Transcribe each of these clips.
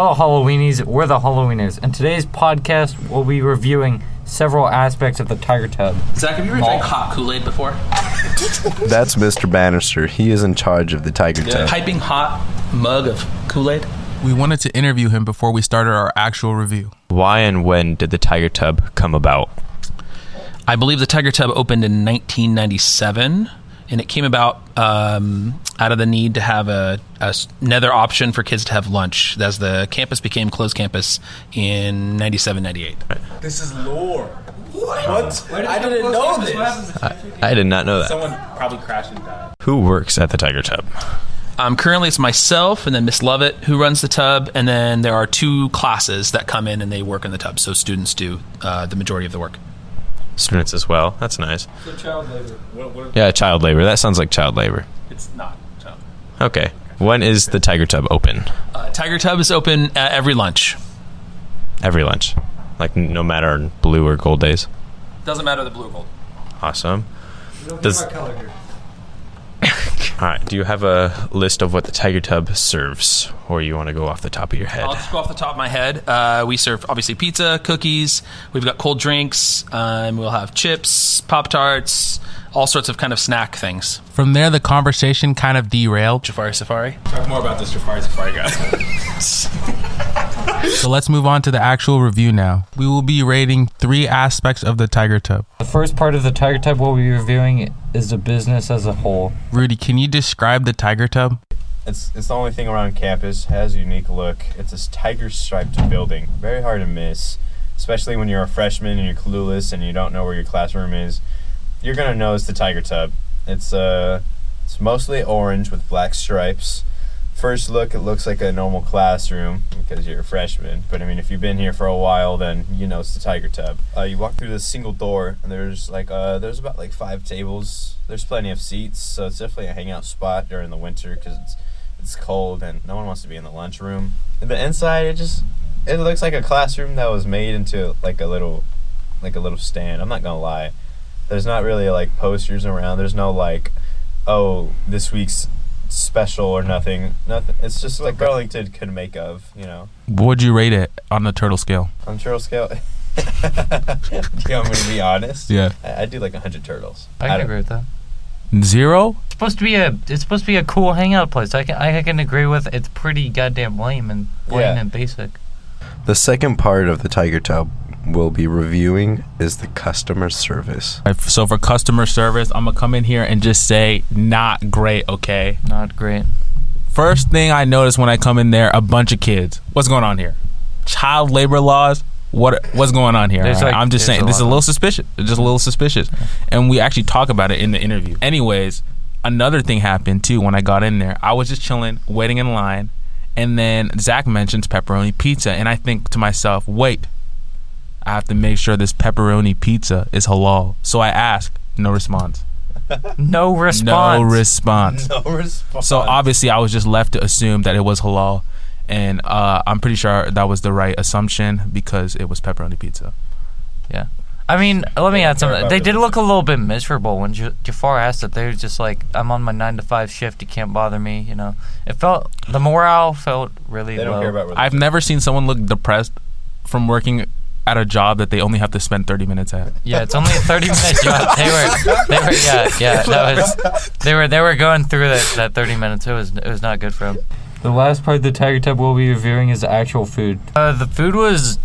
Hello, Halloweenies. We're the Halloweenies. and today's podcast, we'll be reviewing several aspects of the Tiger Tub. Zach, have you ever drank hot Kool Aid before? That's Mr. Bannister. He is in charge of the Tiger Tub. Piping hot mug of Kool Aid. We wanted to interview him before we started our actual review. Why and when did the Tiger Tub come about? I believe the Tiger Tub opened in 1997, and it came about um, out of the need to have a, a s- another option for kids to have lunch as the campus became closed campus in 97, 98. This is lore. What? I didn't know this. I did not know that. Someone probably crashed and died. Who works at the Tiger Tub? Um, currently, it's myself and then Miss Lovett who runs the tub, and then there are two classes that come in and they work in the tub. So students do uh, the majority of the work. Students as well. That's nice. So child labor. What, what, Yeah, child labor. That sounds like child labor. it's not child. Okay. When is the Tiger Tub open? Uh, Tiger Tub is open uh, every lunch. Every lunch. Like no matter on blue or gold days. Doesn't matter the blue or gold. Awesome. Does, all right. Do you have a list of what the Tiger Tub serves, or you want to go off the top of your head? I'll just go off the top of my head. Uh, we serve obviously pizza, cookies. We've got cold drinks. Um, we'll have chips, pop tarts, all sorts of kind of snack things. From there, the conversation kind of derailed. Jafari Safari. Talk more about this Jafari Safari guy. So let's move on to the actual review now. We will be rating three aspects of the Tiger Tub. The first part of the Tiger Tub we'll be reviewing is the business as a whole. Rudy, can you describe the Tiger Tub? It's it's the only thing around campus. Has a unique look. It's this tiger striped building. Very hard to miss, especially when you're a freshman and you're clueless and you don't know where your classroom is. You're gonna know it's the Tiger Tub. It's uh, it's mostly orange with black stripes. First look, it looks like a normal classroom because you're a freshman. But I mean, if you've been here for a while, then you know it's the Tiger Tub. Uh, you walk through this single door, and there's like uh, there's about like five tables. There's plenty of seats, so it's definitely a hangout spot during the winter because it's it's cold and no one wants to be in the lunchroom. And the inside, it just it looks like a classroom that was made into like a little like a little stand. I'm not gonna lie. There's not really like posters around. There's no like, oh, this week's special or nothing. Nothing. It's just what Burlington could make of, you know. Would you rate it on the turtle scale? On turtle scale. Do you want me to be honest? Yeah. I, I do like hundred turtles. I I can don't- agree with that. Zero? It's supposed to be a it's supposed to be a cool hangout place. I can I can agree with it's pretty goddamn lame and plain Yeah. and basic. The second part of the Tiger Tub we'll be reviewing is the customer service. So for customer service, I'm gonna come in here and just say not great. Okay. Not great. First thing I noticed when I come in there, a bunch of kids. What's going on here? Child labor laws. What what's going on here? There's all right? like- I'm just saying this is a little suspicious. It's just a little suspicious, and we actually talk about it in the interview. Anyways, another thing happened too when I got in there. I was just chilling, waiting in line, and then Zach mentions pepperoni pizza, and I think to myself, wait, I have to make sure this pepperoni pizza is halal. So I ask, no response. No response. No response. No response. So obviously, I was just left to assume that it was halal, and uh, I'm pretty sure that was the right assumption because it was pepperoni pizza. Yeah. I mean, let me add something. They did look a little bit miserable when J- Jafar asked it. They were just like, "I'm on my nine to five shift. You can't bother me." You know, it felt the morale felt really they don't low. care about. Where I've never seen someone look depressed from working at a job that they only have to spend 30 minutes at. Yeah, it's only a thirty minute job. They were, they were, yeah, yeah. That was, they were, they were going through that, that thirty minutes. It was, it was not good for them. The last part of the Tiger Tub we'll be reviewing is the actual food. Uh, the food was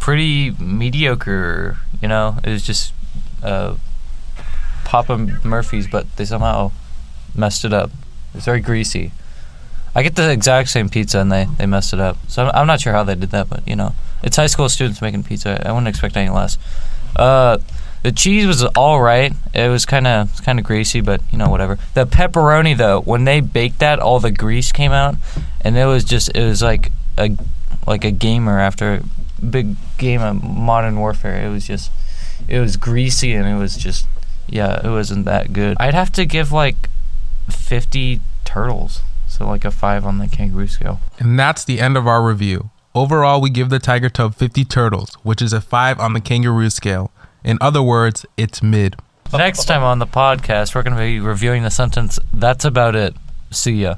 pretty mediocre. You know, it was just uh, Papa Murphy's, but they somehow messed it up. It's very greasy. I get the exact same pizza and they, they messed it up. So I'm, I'm not sure how they did that, but you know, it's high school students making pizza. I wouldn't expect any less. Uh, the cheese was all right. It was kind of kind of greasy, but you know whatever. The pepperoni though, when they baked that, all the grease came out, and it was just it was like a like a gamer after a big game of Modern Warfare. It was just it was greasy and it was just yeah, it wasn't that good. I'd have to give like fifty turtles, so like a five on the kangaroo scale. And that's the end of our review. Overall, we give the Tiger Tub 50 turtles, which is a 5 on the kangaroo scale. In other words, it's mid. Next time on the podcast, we're going to be reviewing the sentence, that's about it. See ya.